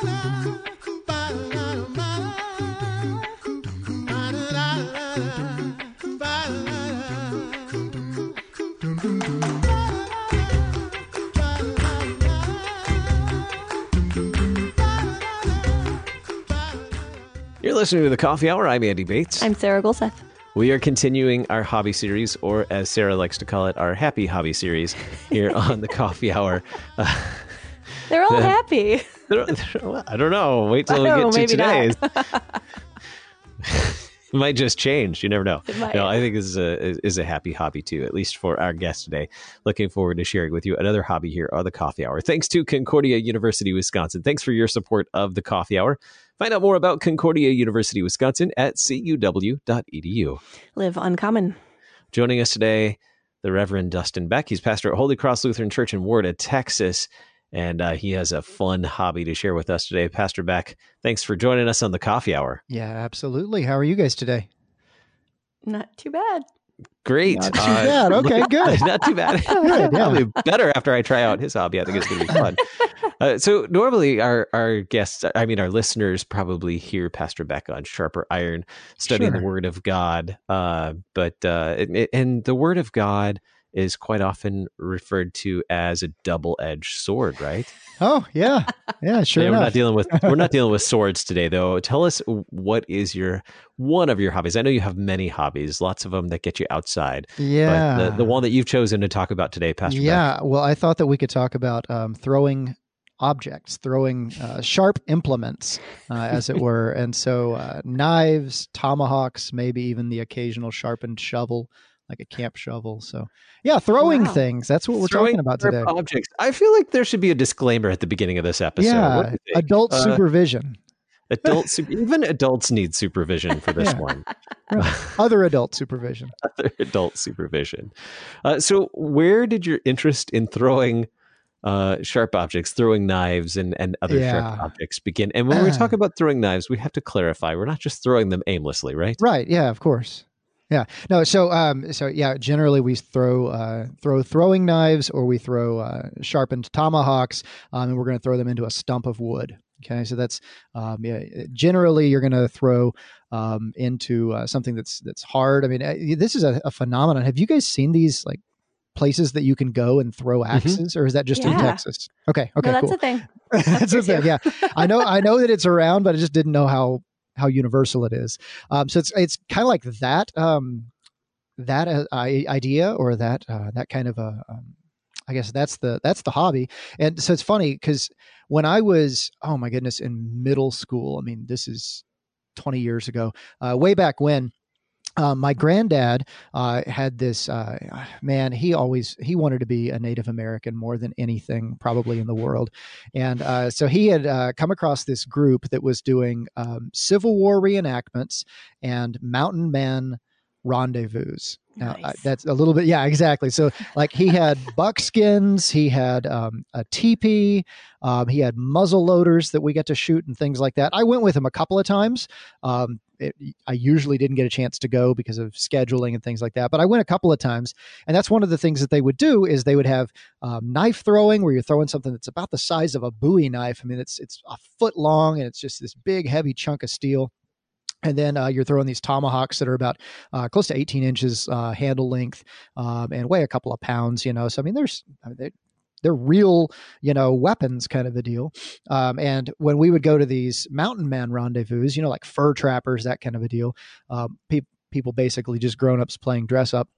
You're listening to the Coffee Hour. I'm Andy Bates. I'm Sarah Golseth. We are continuing our hobby series, or as Sarah likes to call it, our happy hobby series here on the Coffee Hour. Uh, They're all happy. I don't know. Wait till we oh, get don't to today's. it might just change. You never know. No, I think this is a is- is a happy hobby too, at least for our guest today. Looking forward to sharing with you another hobby here on the Coffee Hour. Thanks to Concordia University, Wisconsin. Thanks for your support of the Coffee Hour. Find out more about Concordia University, Wisconsin at cuw.edu. Live uncommon. Joining us today, the Reverend Dustin Beck. He's pastor at Holy Cross Lutheran Church in Warda, Texas, and uh, he has a fun hobby to share with us today. Pastor Beck, thanks for joining us on the Coffee Hour. Yeah, absolutely. How are you guys today? Not too bad. Great. Not too bad. Okay, good. Not too bad. Good, yeah. Probably better after I try out his hobby. I think it's going to be fun. Uh, so normally our our guests, I mean our listeners, probably hear Pastor Beck on Sharper Iron, studying the Word of God. Uh, but uh, and, and the Word of God is quite often referred to as a double edged sword, right? Oh, yeah. Yeah, sure Yeah, we're not dealing with we're not dealing with swords today, though. Tell us what is your one of your hobbies? I know you have many hobbies, lots of them that get you outside. yeah. But the, the one that you've chosen to talk about today, Pastor yeah. Well, I thought that we could talk about um, throwing objects, throwing uh, sharp implements, uh, as it were. And so uh, knives, tomahawks, maybe even the occasional sharpened shovel, like a camp shovel. So, yeah, throwing Wow. things. That's what we're Throwing talking about today. Objects. I feel like there should be a disclaimer at the beginning of this episode. Yeah, adult Uh, supervision. adult even adults need supervision for this Yeah. one. Other adult supervision. Other adult supervision. Uh, so, where did your interest in throwing uh, sharp objects, throwing knives, and and other sharp objects begin? And when we talk about throwing knives, we have to clarify: we're not just throwing them aimlessly, right? Right. Yeah. Of course. Yeah. No. So. Um. So. Yeah. Generally, we throw uh, throw throwing knives, or we throw uh, sharpened tomahawks, um, and we're going to throw them into a stump of wood. Okay. So that's um, yeah. Generally, you're going to throw um, into uh, something that's that's hard. I mean, uh, this is a, a phenomenon. Have you guys seen these like places that you can go and throw axes, or is that just in Texas? Okay. Okay. no, that's cool. a thing. That's the Here thing. Yeah, I know. I know that it's around, but I just didn't know how how universal it is. Um, so it's it's kind of like that um, that uh, idea or that uh, that kind of a. Um, I guess that's the that's the hobby, and so it's funny because when I was oh my goodness in middle school, I mean this is twenty years ago, uh, way back when. Uh, my granddad uh, had this uh, man. He always he wanted to be a Native American more than anything, probably in the world. And uh, so he had uh, come across this group that was doing um, Civil War reenactments and mountain man rendezvous. Now, I- Nice. that's a little bit, yeah, exactly. So, like, he had buckskins, he had um, a teepee, um, he had muzzle loaders that we got to shoot and things like that. I went with him a couple of times. Um, it, I usually didn't get a chance to go because of scheduling and things like that, but I went a couple of times, and that's one of the things that they would do is they would have um, knife throwing where you're throwing something that's about the size of a Bowie knife. I mean, it's it's a foot long and it's just this big, heavy chunk of steel. And then uh, you're throwing these tomahawks that are about uh, close to 18 inches uh, handle length um, and weigh a couple of pounds. You know, so I mean, there's I mean, they, they're real, you know, weapons kind of a deal. Um, and when we would go to these mountain man rendezvous, you know, like fur trappers, that kind of a deal, um, pe- people basically just grown ups playing dress up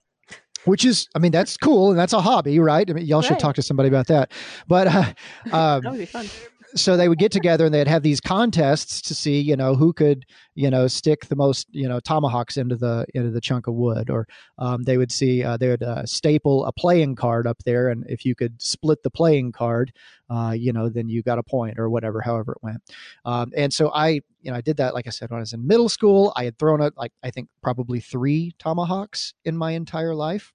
which is i mean that's cool and that's a hobby right i mean y'all should talk to somebody about that but uh, um, That would be fun. So they would get together and they'd have these contests to see you know who could you know stick the most you know tomahawks into the into the chunk of wood. Or um, they would see uh, they would uh, staple a playing card up there and if you could split the playing card uh, you know then you got a point or whatever however it went. Um, and so i you know i did that like i said when i was in middle school. I had thrown out like i think probably three tomahawks in my entire life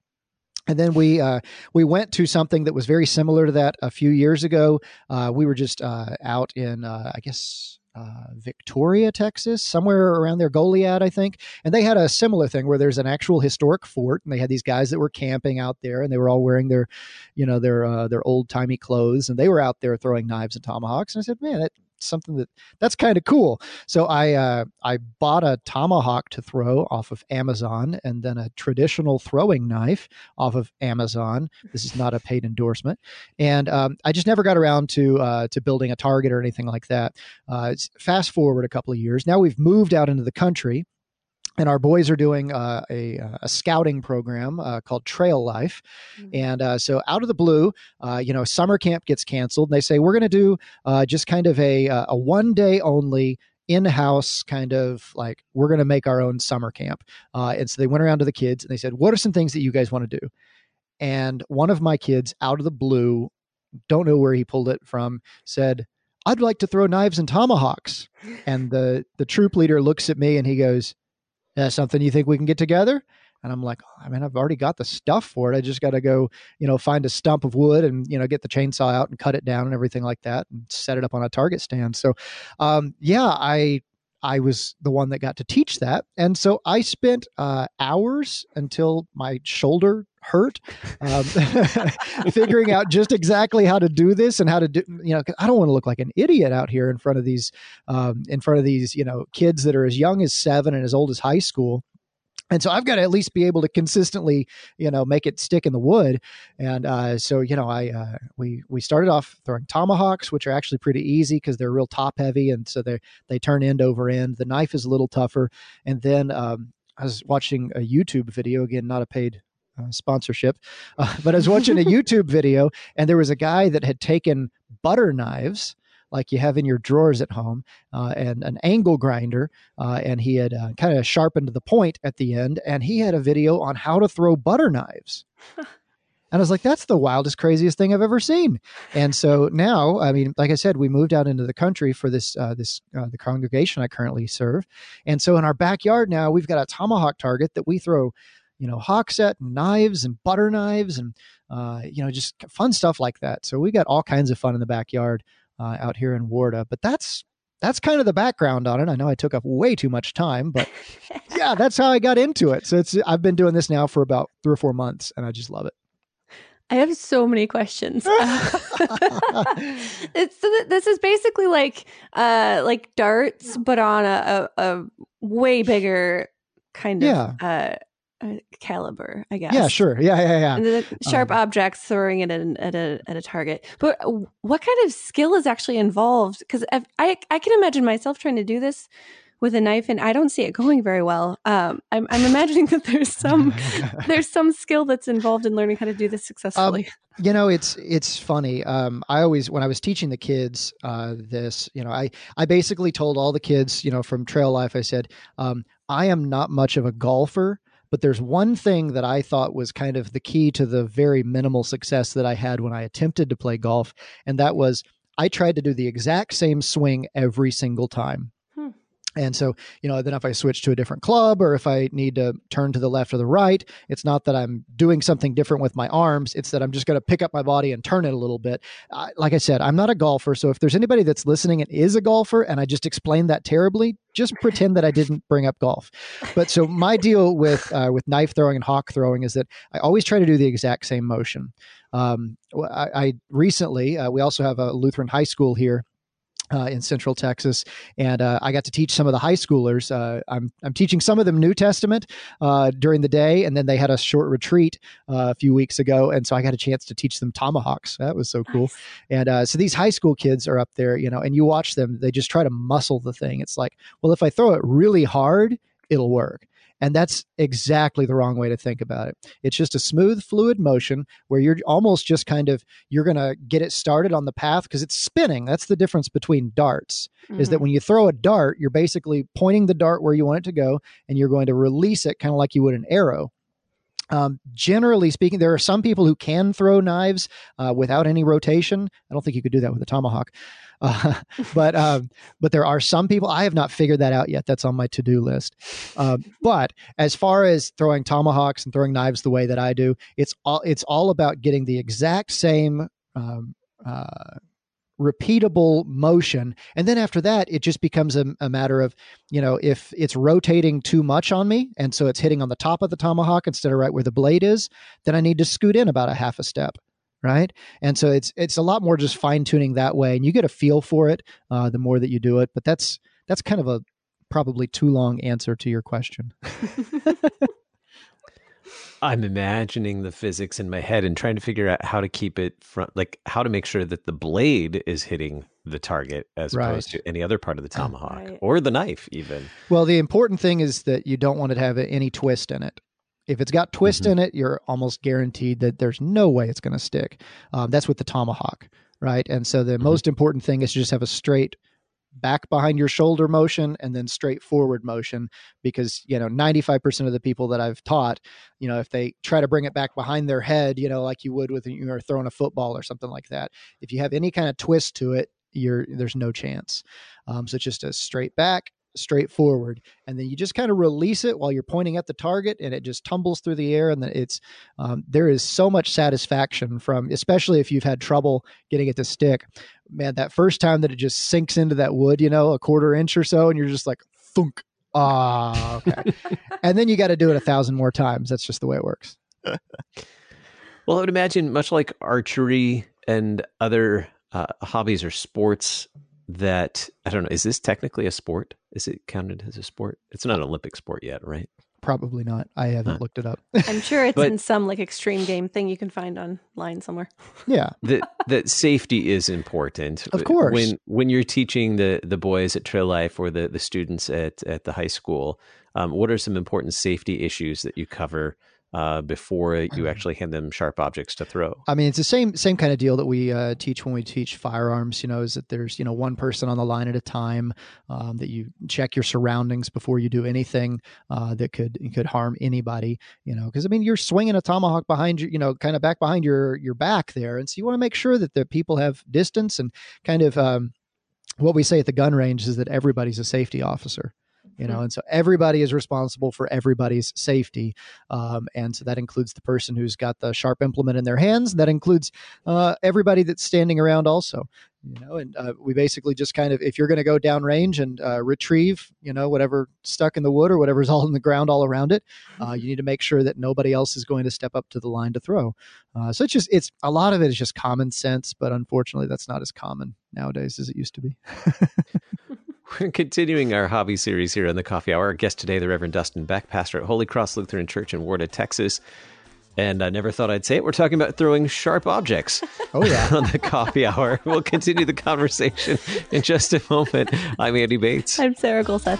and then we uh, we went to something that was very similar to that a few years ago. Uh, we were just uh, out in uh, I guess uh, Victoria, Texas, somewhere around there, Goliad, I think. And they had a similar thing where there's an actual historic fort, and they had these guys that were camping out there, and they were all wearing their, you know, their uh, their old timey clothes, and they were out there throwing knives and tomahawks. And I said, man, that something that that's kind of cool. So I uh, I bought a tomahawk to throw off of Amazon, and then a traditional throwing knife off of Amazon. This is not a paid endorsement, and um, I just never got around to uh, to building a target or anything like that. Uh, fast forward a couple of years, now we've moved out into the country and our boys are doing uh, a, a, scouting program uh, called Trail Life. Mm-hmm. And uh, so, out of the blue, uh, you know, summer camp gets canceled. And they say, we're going to do uh, just kind of a, uh, a one day only in house kind of like, we're going to make our own summer camp. and so, they went around to the kids and they said, what are some things that you guys want to do? And one of my kids, out of the blue, don't know where he pulled it from, said, I'd like to throw knives and tomahawks. And the, the troop leader looks at me and he goes, that's something you think we can get together? And I'm like, oh, I mean, I've already got the stuff for it. I just got to go, you know, find a stump of wood and, you know, get the chainsaw out and cut it down and everything like that and set it up on a target stand. So, um, yeah, I, I was the one that got to teach that. And so I spent uh, hours until my shoulder hurt um, figuring out just exactly how to do this and how to do you know i don't want to look like an idiot out here in front of these um, in front of these you know kids that are as young as seven and as old as high school and so I've got to at least be able to consistently, you know, make it stick in the wood. And uh, so, you know, I uh, we we started off throwing tomahawks, which are actually pretty easy because they're real top heavy, and so they they turn end over end. The knife is a little tougher. And then um, I was watching a YouTube video again, not a paid uh, sponsorship. Uh, but I was watching a YouTube video, and there was a guy that had taken butter knives like you have in your drawers at home, uh, and an angle grinder. Uh, and he had uh, kind of sharpened the point at the end, and he had a video on how to throw butter knives. And I was like, that's the wildest, craziest thing I've ever seen. And so now, I mean, like I said, we moved out into the country for this, uh, this, uh, the congregation I currently serve. And so in our backyard now, we've got a tomahawk target that we throw you know, hawk set and knives and butter knives and, uh, you know, just fun stuff like that. So we got all kinds of fun in the backyard uh, out here in Warda. But that's that's kind of the background on it. I know I took up way too much time, but yeah, that's how I got into it. So it's I've been doing this now for about three or four months, and I just love it. I have so many questions. it's this is basically like uh like darts, but on a, a, a way bigger kind of yeah. uh caliber, I guess. Yeah, sure. Yeah, yeah, yeah. And the sharp um, objects throwing it at, at a at a target. But what kind of skill is actually involved? Because I I can imagine myself trying to do this with a knife, and I don't see it going very well. Um, I'm, I'm imagining that there's some there's some skill that's involved in learning how to do this successfully. Um, you know, it's it's funny. Um, I always when I was teaching the kids uh, this, you know, I I basically told all the kids, you know, from Trail Life, I said, um, I am not much of a golfer but there's one thing that I thought was kind of the key to the very minimal success that I had when I attempted to play golf. And that was I tried to do the exact same swing every single time. And so, you know, then if I switch to a different club or if I need to turn to the left or the right, it's not that I'm doing something different with my arms. It's that I'm just going to pick up my body and turn it a little bit. Uh, like I said, I'm not a golfer. So if there's anybody that's listening and is a golfer and I just explained that terribly, just pretend that I didn't bring up golf. But so my deal with, uh, with knife throwing and hawk throwing is that I always try to do the exact same motion. Um, I, I recently, uh, we also have a Lutheran high school here uh, in Central Texas, and uh, I got to teach some of the high schoolers. Uh, I'm I'm teaching some of them New Testament uh, during the day, and then they had a short retreat uh, a few weeks ago, and so I got a chance to teach them tomahawks. That was so cool. Nice. And uh, so these high school kids are up there, you know, and you watch them; they just try to muscle the thing. It's like, well, if I throw it really hard, it'll work. And that's exactly the wrong way to think about it. It's just a smooth, fluid motion where you're almost just kind of you're going to get it started on the path because it's spinning. That's the difference between darts. Mm-hmm. Is that mm-hmm. when you throw a dart, you're basically pointing the dart where you want it to go, and you're going to release it kind of like you would an arrow. Um, generally speaking, there are some people who can throw knives uh, without any rotation. I don't think you could do that with a tomahawk. Uh, but um, but there are some people I have not figured that out yet. That's on my to do list. Uh, but as far as throwing tomahawks and throwing knives the way that I do, it's all it's all about getting the exact same. Um, uh, repeatable motion and then after that it just becomes a, a, matter of you know if it's rotating too much on me and so it's hitting on the top of the tomahawk instead of right where the blade is then i need to scoot in about a half a step right? And so it's it's a lot more just fine tuning that way, and you get a feel for it uh, the more that you do it. But that's that's kind of a probably too long answer to your question. I'm imagining the physics in my head and trying to figure out how to keep it from, like, how to make sure that the blade is hitting the target as Right. opposed to any other part of the tomahawk Right. or the knife, even. Well, the important thing is that you don't want it to have any twist in it. If it's got twist Mhm. in it, you're almost guaranteed that there's no way it's going to stick. Um, that's with the tomahawk, right? And so the Mhm. most important thing is to just have a straight back behind your shoulder motion and then straight forward motion because you know 95% of the people that I've taught you know if they try to bring it back behind their head you know like you would with you know throwing a football or something like that if you have any kind of twist to it you're there's no chance. Um, so it's just a straight back straight forward and then you just kind of release it while you're pointing at the target and it just tumbles through the air and then it's um, there is so much satisfaction from especially if you've had trouble getting it to stick. Man that first time that it just sinks into that wood you know a quarter inch or so and you're just like thunk. Ah okay. And then you got to do it a thousand more times. That's just the way it works. Well, I would imagine, much like archery and other uh, hobbies or sports, that I don't know. Is this technically a sport? Is it counted as a sport? It's not an Olympic sport yet, right? probably not i haven't Huh. looked it up I'm sure it's But- in some like extreme game thing you can find online somewhere. yeah that that safety is important. Of course. When when you're teaching the the boys at Trail Life or the the students at at the high school, um, what are some important safety issues that you cover uh, before you actually hand them sharp objects to throw? I mean, it's the same same kind of deal that we uh, teach when we teach firearms. You know, is that there's you know one person on the line at a time. Um, that you check your surroundings before you do anything uh, that could could harm anybody. You know, because I mean, you're swinging a tomahawk behind you. You know, kind of back behind your your back there, and so you want to make sure that the people have distance and kind of. Um, what we say at the gun range is that everybody's a safety officer you know and so everybody is responsible for everybody's safety um, and so that includes the person who's got the sharp implement in their hands that includes uh, everybody that's standing around also you know and uh, we basically just kind of if you're going to go down range and uh, retrieve you know whatever stuck in the wood or whatever's all in the ground all around it uh, you need to make sure that nobody else is going to step up to the line to throw. Uh, so it's just it's a lot of it is just common sense but unfortunately that's not as common nowadays as it used to be We're continuing our hobby series here on the Coffee Hour. Our guest today, the Reverend Dustin Beck, pastor at Holy Cross Lutheran Church in Warda, Texas. And I never thought I'd say it. We're talking about throwing sharp objects. oh yeah on the coffee hour. We'll continue the conversation in just a moment. I'm Andy Bates. I'm Sarah Golseth.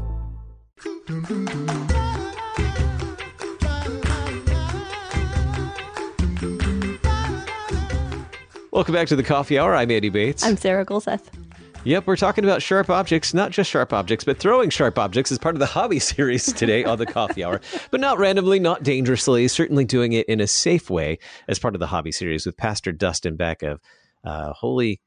Welcome back to the coffee hour. I'm Andy Bates. I'm Sarah Golseth. Yep, we're talking about sharp objects, not just sharp objects, but throwing sharp objects as part of the hobby series today on the coffee hour. But not randomly, not dangerously, certainly doing it in a safe way as part of the hobby series with Pastor Dustin Beck of uh, Holy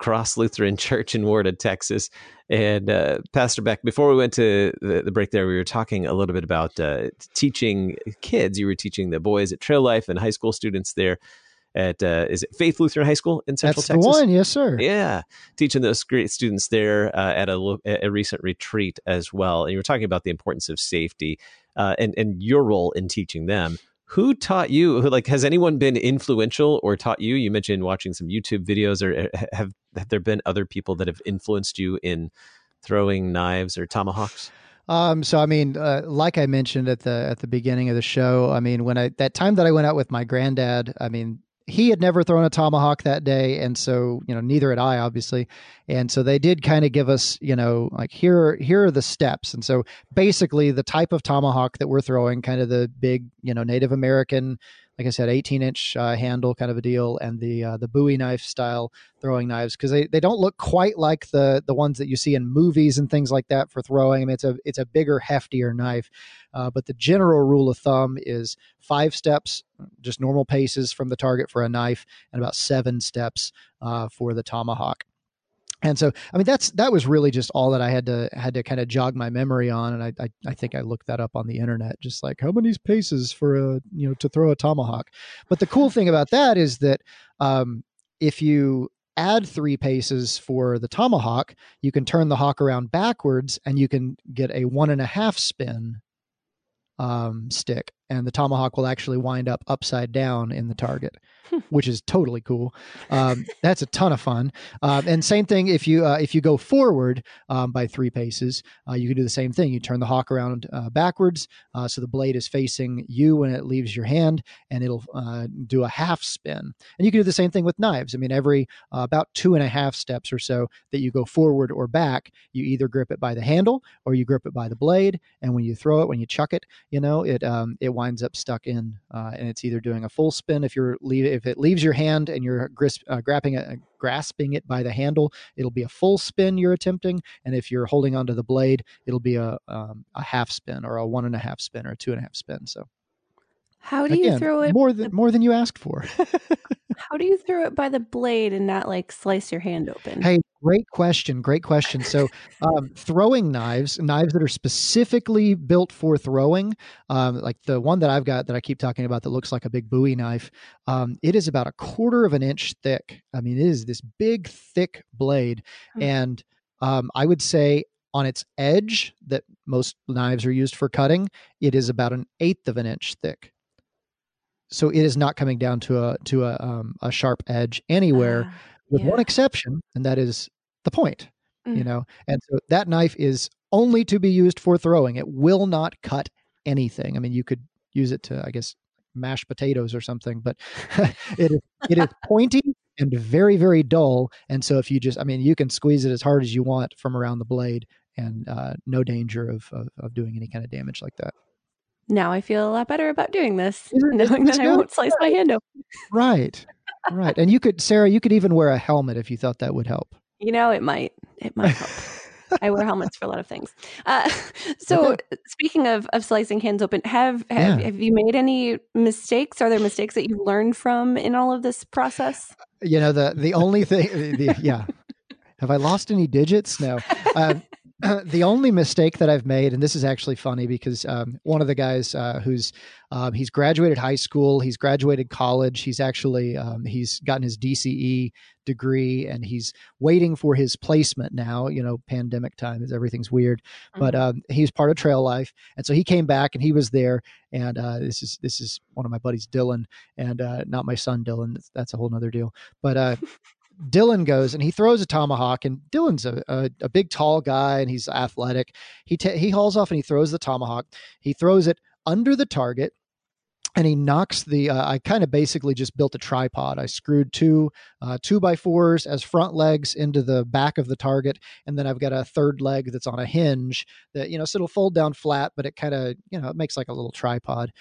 Cross Lutheran Church in Warda, Texas. And uh, Pastor Beck, before we went to the, the break there, we were talking a little bit about uh, teaching kids. You were teaching the boys at Trail Life and high school students there at, uh, is it Faith Lutheran High School in Central that's Texas? the one yes sir Yeah, teaching those great students there uh, at a, a recent retreat as well. And you were talking about the importance of safety uh, and and your role in teaching them. Who taught you? Who like has anyone been influential or taught you? You mentioned watching some YouTube videos, or uh, have have there been other people that have influenced you in throwing knives or tomahawks? Um, so I mean, uh, like I mentioned at the at the beginning of the show, I mean, when I that time that I went out with my granddad, I mean, he had never thrown a tomahawk that day, and so you know, neither had I, obviously, and so they did kind of give us, you know, like here here are the steps, and so basically the type of tomahawk that we're throwing, kind of the big, you know, Native American. Like I said, 18 inch uh, handle kind of a deal, and the uh, the Bowie knife style throwing knives because they, they don't look quite like the the ones that you see in movies and things like that for throwing. I mean, it's a it's a bigger, heftier knife, uh, but the general rule of thumb is five steps, just normal paces from the target for a knife, and about seven steps uh, for the tomahawk and so i mean that's that was really just all that i had to had to kind of jog my memory on and I, I, I think i looked that up on the internet just like how many paces for a you know to throw a tomahawk? But the cool thing about that is that um, if you add three paces for the tomahawk you can turn the hawk around backwards and you can get a one and a half spin um, stick and the tomahawk will actually wind up upside down in the target which is totally cool. Um, that's a ton of fun. Um, and same thing if you uh, if you go forward um, by three paces, uh, you can do the same thing. You turn the hawk around uh, backwards, uh, so the blade is facing you when it leaves your hand, and it'll uh, do a half spin. And you can do the same thing with knives. I mean, every about two and a half steps or so that you go forward or back, you either grip it by the handle or you grip it by the blade. And when you throw it, when you chuck it, you know it um, it winds up stuck in, and it's either doing a full spin if you're leaving if it leaves your hand and you're grisp, uh, grabbing it, uh, grasping it by the handle, it'll be a full spin you're attempting. And if you're holding onto the blade, it'll be a um, a half spin or a one and a half spin or a two and a half spin. So, how do Again, you throw it more than more than you asked for? how do you throw it by the blade and not like slice your hand open? Hey, Great question. Great question. So, um, throwing knives, knives that are specifically built for throwing, um, like the one that I've got that I keep talking about that looks like a big Bowie knife, um, it is about a quarter of an inch thick. I mean, it is this big, thick blade. Mm-hmm. And um, I would say on its edge, that most knives are used for cutting, it is about an eighth of an inch thick. So it is not coming down to a to a um, a sharp edge anywhere. Uh with yeah. one exception, and that is the point. Mm. You know, and so that knife is only to be used for throwing. It will not cut anything. I mean, you could use it to, I guess, mash potatoes or something, but it is it is pointy and very very dull. And so if you just, I mean, you can squeeze it as hard as you want from around the blade, and uh, no danger of, of, of doing any kind of damage like that. Now I feel a lot better about doing this, knowing that I won't slice my hand open. Right right. And you could, Sarah, you could even wear a helmet if you thought that would help. You know, it might. It might help. I wear helmets for a lot of things. Uh, so, okay. speaking of of slicing hands open, have have, yeah. have you made any mistakes? Are there mistakes that you've learned from in all of this process? You know, the the only thing, the, yeah. Have I lost any digits? No. Um, the only mistake that I've made, and this is actually funny because um, one of the guys uh, who's um, he's graduated high school, he's graduated college, he's actually um, he's gotten his DCE degree, and he's waiting for his placement now. You know, pandemic time is everything's weird, mm-hmm. but um, he's part of Trail Life, and so he came back and he was there. And uh, this is this is one of my buddies, Dylan, and uh, not my son Dylan. That's, that's a whole other deal. But uh, Dylan goes and he throws a tomahawk, and Dylan's a, a, a big, tall guy, and he's athletic. He he hauls off and he throws the tomahawk. He throws it under the target, and he knocks the. Uh, I kind of basically just built a tripod. I screwed two uh, two by fours as front legs into the back of the target, and then I've got a third leg that's on a hinge that you know, so it'll fold down flat, but it kind of you know it makes like a little tripod.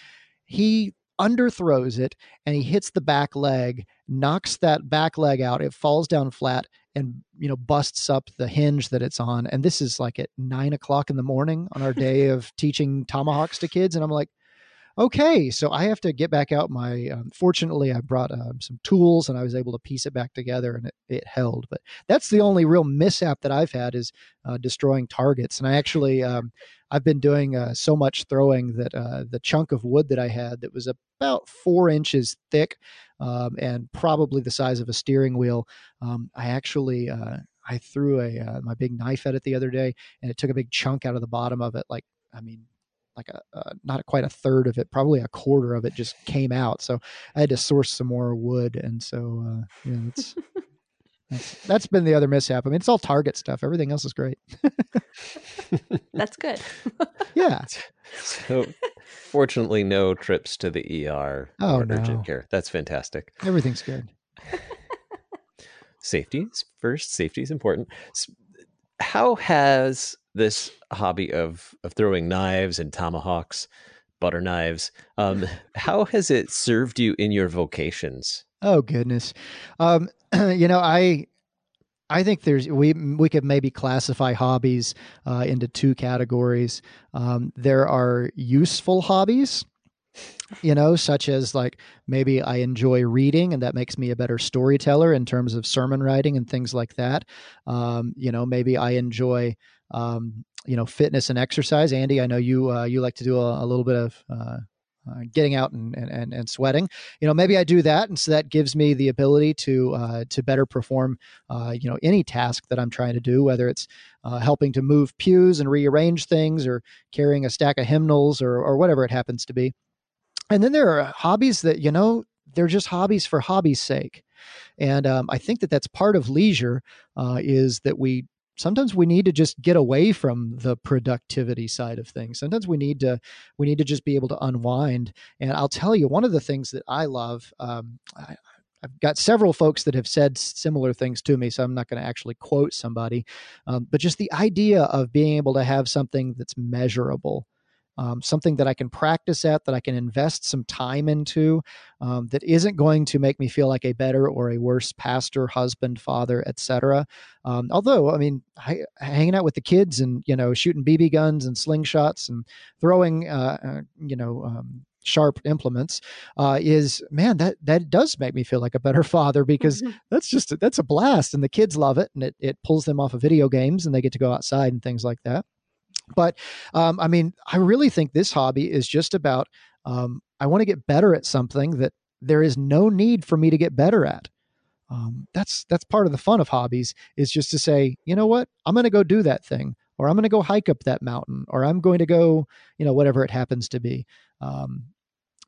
He underthrows it and he hits the back leg, knocks that back leg out. It falls down flat and you know busts up the hinge that it's on. And this is like at nine o'clock in the morning on our day of teaching tomahawks to kids. And I'm like, okay, so I have to get back out my. Um, fortunately, I brought um, some tools and I was able to piece it back together and it, it held. But that's the only real mishap that I've had is uh, destroying targets. And I actually, um, I've been doing uh, so much throwing that uh, the chunk of wood that I had that was about four inches thick um, and probably the size of a steering wheel, um, I actually. Uh, I threw a uh, my big knife at it the other day, and it took a big chunk out of the bottom of it. Like, I mean, like a uh, not quite a third of it, probably a quarter of it just came out. So I had to source some more wood, and so uh, yeah, it's that's, that's been the other mishap. I mean, it's all Target stuff. Everything else is great. that's good. yeah. So, fortunately, no trips to the ER oh, or no. urgent care. That's fantastic. Everything's good. safety is first. Safety is important. How has this hobby of of throwing knives and tomahawks butter knives. Um, how has it served you in your vocations? Oh goodness, um, you know I I think there's we we could maybe classify hobbies uh, into two categories. Um, there are useful hobbies, you know, such as like maybe I enjoy reading and that makes me a better storyteller in terms of sermon writing and things like that. Um, you know, maybe I enjoy um, you know fitness and exercise. Andy, I know you uh, you like to do a, a little bit of uh, uh, getting out and, and and sweating. You know, maybe I do that, and so that gives me the ability to uh, to better perform, uh, you know, any task that I'm trying to do, whether it's uh, helping to move pews and rearrange things, or carrying a stack of hymnals, or or whatever it happens to be. And then there are hobbies that you know they're just hobbies for hobby's sake. And um, I think that that's part of leisure uh, is that we sometimes we need to just get away from the productivity side of things sometimes we need to we need to just be able to unwind and i'll tell you one of the things that i love um, I, I've got several folks that have said similar things to me, so I'm not going to actually quote somebody. Um, but just the idea of being able to have something that's measurable, um, something that I can practice at, that I can invest some time into, um, that isn't going to make me feel like a better or a worse pastor, husband, father, etc. Um, although, I mean, I, hanging out with the kids and you know shooting BB guns and slingshots and throwing, uh, uh, you know um, sharp implements uh, is man that that does make me feel like a better father because mm-hmm. that's just that's a blast and the kids love it and it, it pulls them off of video games and they get to go outside and things like that but um, I mean, I really think this hobby is just about um, I want to get better at something that there is no need for me to get better at. Um, that's that's part of the fun of hobbies is just to say, you know what, I'm going to go do that thing, or I'm going to go hike up that mountain, or I'm going to go, you know, whatever it happens to be. Um,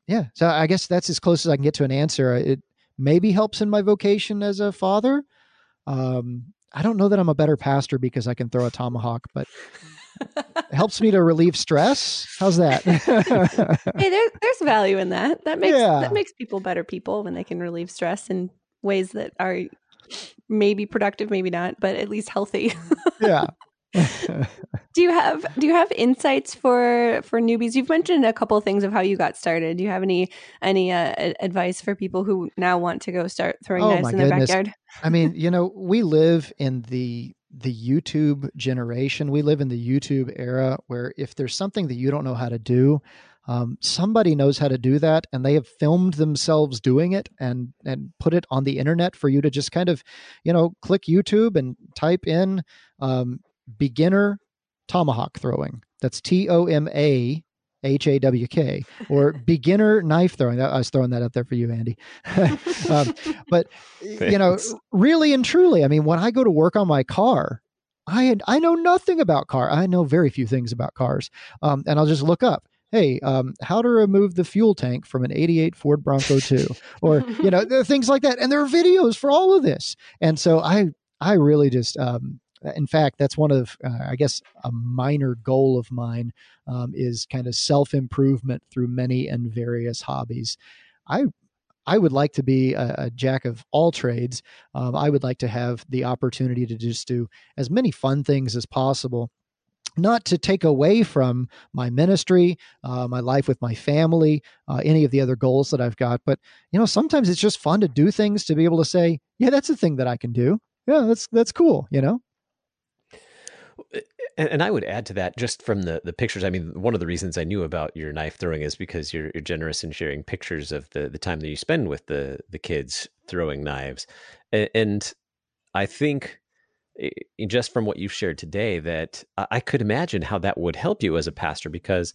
yeah, so I guess that's as close as I can get to an answer. It maybe helps in my vocation as a father. Um, I don't know that I'm a better pastor because I can throw a tomahawk, but helps me to relieve stress. How's that? hey, there, there's value in that. That makes yeah. that makes people better people when they can relieve stress in ways that are maybe productive, maybe not, but at least healthy. yeah. do you have do you have insights for for newbies you've mentioned a couple of things of how you got started do you have any any uh, advice for people who now want to go start throwing oh, knives in their backyard i mean you know we live in the the YouTube generation. We live in the YouTube era where if there's something that you don't know how to do, um, somebody knows how to do that and they have filmed themselves doing it and and put it on the internet for you to just kind of you know click youtube and type in um, beginner tomahawk throwing that's t-o-m-a H A W K, or beginner knife throwing. I was throwing that out there for you, Andy. um, but you know, really and truly, I mean, when I go to work on my car, I had, I know nothing about car. I know very few things about cars, um, and I'll just look up. Hey, um, how to remove the fuel tank from an '88 Ford Bronco 2, or you know, things like that. And there are videos for all of this. And so I, I really just um, in fact, that's one of, uh, I guess, a minor goal of mine um, is kind of self improvement through many and various hobbies. I I would like to be a, a jack of all trades. Um, I would like to have the opportunity to just do as many fun things as possible not to take away from my ministry, uh, my life with my family, uh, any of the other goals that I've got. But you know, sometimes it's just fun to do things to be able to say, "Yeah, that's a thing that I can do. Yeah, that's that's cool." You know and, and, I would add to that just from the the pictures. I mean, one of the reasons I knew about your knife throwing is because you're, you're generous in sharing pictures of the the time that you spend with the the kids throwing knives, and, and I think eh, eh, just from what you've shared today that I could imagine how that would help you as a pastor because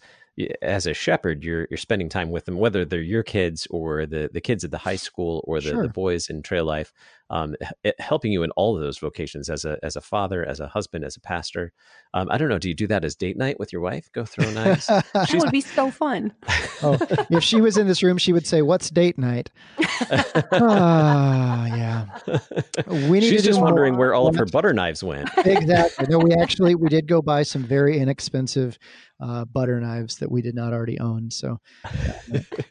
as a shepherd, you're you're spending time with them, whether they're your kids or the the kids at the high school or the, sure. the boys in trail life, um, it, helping you in all of those vocations as a as a father, as a husband, as a pastor. Um, I don't know. Do you do that as date night with your wife? Go throw knives. that would be so fun. oh, if she was in this room, she would say, "What's date night?" Ah, yeah. We need She's just wondering more. where all of her butter knives went. Exactly. No, we actually we did go buy some very inexpensive uh, butter knives that we did not already own. So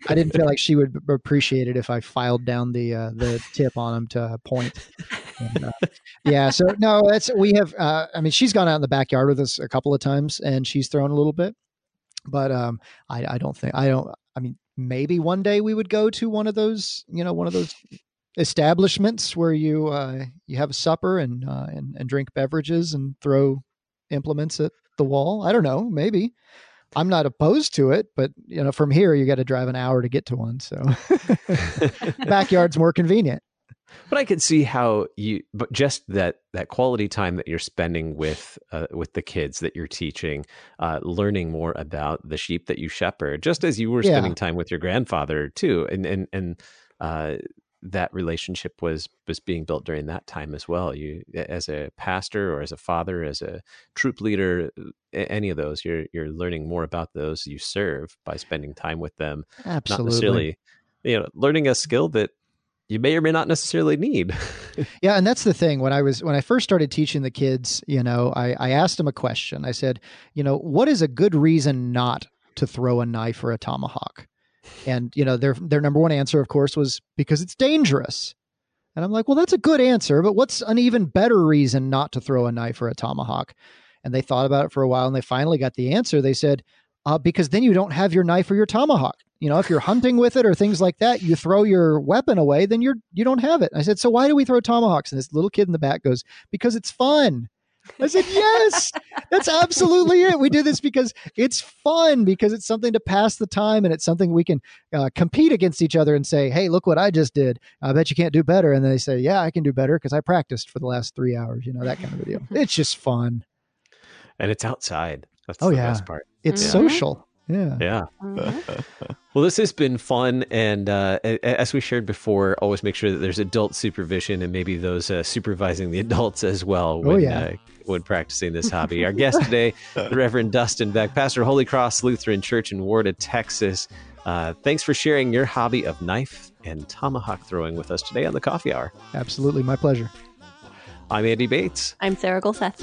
I didn't feel like she would appreciate it if I filed down the uh, the tip on them to a point. And, uh, yeah. So no, that's we have. Uh, I mean, she's gone out in the backyard with us a couple of times, and she's thrown a little bit. but um, I, I don't think I don't. I mean, maybe one day we would go to one of those, you know, one of those establishments where you uh, you have a supper and, uh, and and drink beverages and throw implements at the wall. I don't know, maybe. I'm not opposed to it, but you know, from here you got to drive an hour to get to one, so backyard's more convenient. But I can see how you, but just that that quality time that you're spending with uh, with the kids that you're teaching, uh, learning more about the sheep that you shepherd, just as you were Yeah. spending time with your grandfather too, and and and uh, that relationship was was being built during that time as well. You, as a pastor or as a father, as a troop leader, any of those, you're you're learning more about those you serve by spending time with them not Absolutely. necessarily you know learning a skill that you may or may not necessarily need Yeah, and that's the thing. When I was when I first started teaching the kids, you know, I, I asked them a question. I said, you know, what is a good reason not to throw a knife or a tomahawk? And you know, their their number one answer, of course, was because it's dangerous. And I'm like, well, that's a good answer, but what's an even better reason not to throw a knife or a tomahawk? And they thought about it for a while, and they finally got the answer. They said, uh, because then you don't have your knife or your tomahawk. You know, if you're hunting with it or things like that, you throw your weapon away, then you're you don't have it. I said, so why do we throw tomahawks? And this little kid in the back goes, because it's fun. I said, yes, that's absolutely it. We do this because it's fun, because it's something to pass the time, and it's something we can uh, compete against each other and say, hey, look what I just did. I bet you can't do better. And they say, yeah, I can do better because I practiced for the last three hours. You know, that kind of a deal. It's just fun. and it's outside that's Oh, the yeah. best part It's Mhm. social. Yeah. yeah Mhm. well this has been fun and uh, a- a- as we shared before always make sure that there's adult supervision and maybe those uh, supervising the adults as well when, Oh, yeah. uh, when practicing this hobby our guest today the reverend dustin beck pastor of holy cross lutheran church in warda texas uh, thanks for sharing your hobby of knife and tomahawk throwing with us today on the coffee hour Absolutely. My pleasure. i'm andy bates I'm Sarah Golseth.